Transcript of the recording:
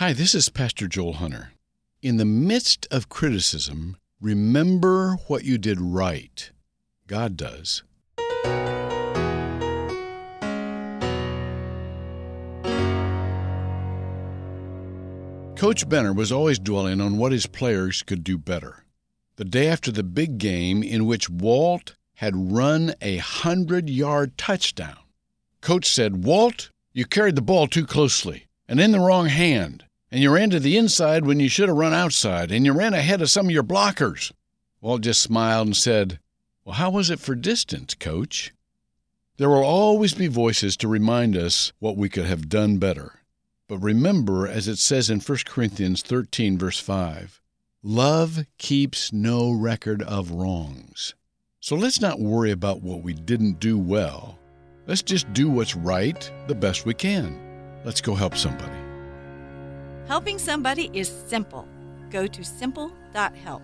Hi, this is Pastor Joel Hunter. In the midst of criticism, remember what you did right. God does. Coach Benner was always dwelling on what his players could do better. The day after the big game in which Walt had run a hundred yard touchdown, Coach said, Walt, you carried the ball too closely and in the wrong hand, and you ran to the inside when you should have run outside, and you ran ahead of some of your blockers. Walt just smiled and said, Well, how was it for distance, Coach? There will always be voices to remind us what we could have done better. But remember, as it says in 1 Corinthians 13, verse 5, love keeps no record of wrongs. So let's not worry about what we didn't do well. Let's just do what's right the best we can. Let's go help somebody. Helping somebody is simple. Go to simple.help.